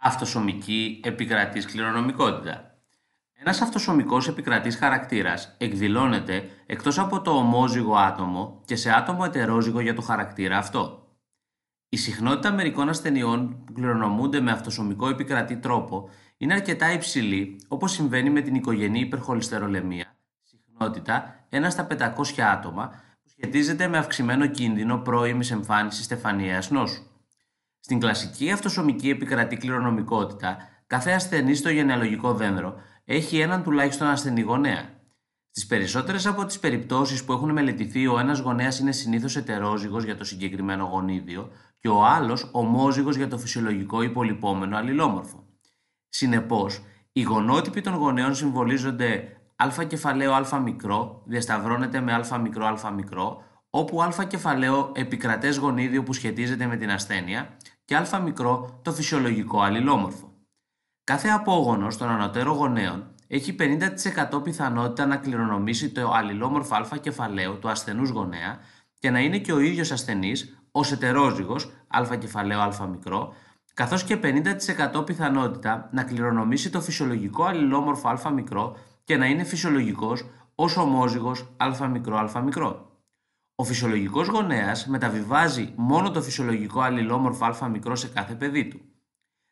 Αυτοσωμική επικρατής κληρονομικότητα. Ένας αυτοσωμικός επικρατής χαρακτήρας εκδηλώνεται εκτός από το ομόζυγο άτομο και σε άτομο ετερόζυγο για το χαρακτήρα αυτό. Η συχνότητα μερικών ασθενειών που κληρονομούνται με αυτοσωμικό επικρατή τρόπο είναι αρκετά υψηλή, όπως συμβαίνει με την οικογενή υπερχολυστερολεμία, συχνότητα 1 στα 500 άτομα, που σχετίζεται με αυξημένο κίνδυνο πρώιμης εμφάνισης στεφανιαίας νόσου. Στην κλασική αυτοσωμική επικρατή κληρονομικότητα, κάθε ασθενή στο γενεαλογικό δέντρο έχει έναν τουλάχιστον ασθενή γονέα. Στις περισσότερες από τις περιπτώσεις που έχουν μελετηθεί, ο ένας γονέας είναι συνήθως ετερόζυγος για το συγκεκριμένο γονίδιο και ο άλλος ομόζυγος για το φυσιολογικό υπολοιπόμενο αλληλόμορφο. Συνεπώς, οι γονότυποι των γονέων συμβολίζονται α κεφαλαίο α μικρό διασταυρώνεται με α μικρό α μικρό, όπου α κεφαλαίο επικρατές γονίδιο που σχετίζεται με την ασθένεια και α μικρό το φυσιολογικό αλληλόμορφο. Κάθε απόγονος των ανωτέρων γονέων έχει 50% πιθανότητα να κληρονομήσει το αλληλόμορφο α κεφαλαίο του ασθενούς γονέα και να είναι και ο ίδιος ασθενής ως ετερόζυγος α κεφαλαίο α μικρό, καθώς και 50% πιθανότητα να κληρονομήσει το φυσιολογικό αλληλόμορφο α μικρό και να είναι φυσιολογικός ως ομόζυγος α μικρό α μικρό. Ο φυσιολογικός γονέας μεταβιβάζει μόνο το φυσιολογικό αλληλόμορφο α μικρό σε κάθε παιδί του.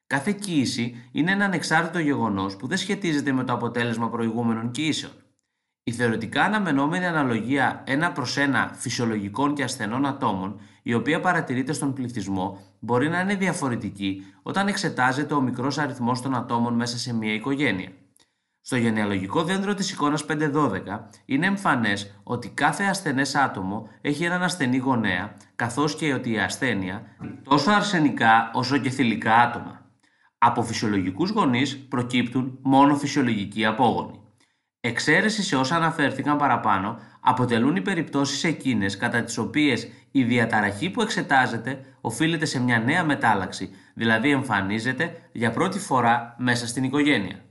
Κάθε κοίηση είναι ένα ανεξάρτητο γεγονός που δεν σχετίζεται με το αποτέλεσμα προηγούμενων κοίησεων. Η θεωρητικά αναμενόμενη αναλογία 1 προς 1 φυσιολογικών και ασθενών ατόμων, η οποία παρατηρείται στον πληθυσμό, μπορεί να είναι διαφορετική όταν εξετάζεται ο μικρός αριθμός των ατόμων μέσα σε μια οικογένεια. Στο γενεαλογικό δέντρο της εικόνας 512 είναι εμφανές ότι κάθε ασθενές άτομο έχει έναν ασθενή γονέα, καθώς και ότι η ασθένεια τόσο αρσενικά όσο και θηλυκά άτομα. Από φυσιολογικούς γονείς προκύπτουν μόνο φυσιολογικοί απόγονοι. Εξαίρεση σε όσα αναφέρθηκαν παραπάνω αποτελούν οι περιπτώσεις εκείνες κατά τις οποίες η διαταραχή που εξετάζεται οφείλεται σε μια νέα μετάλλαξη, δηλαδή εμφανίζεται για πρώτη φορά μέσα στην οικογένεια.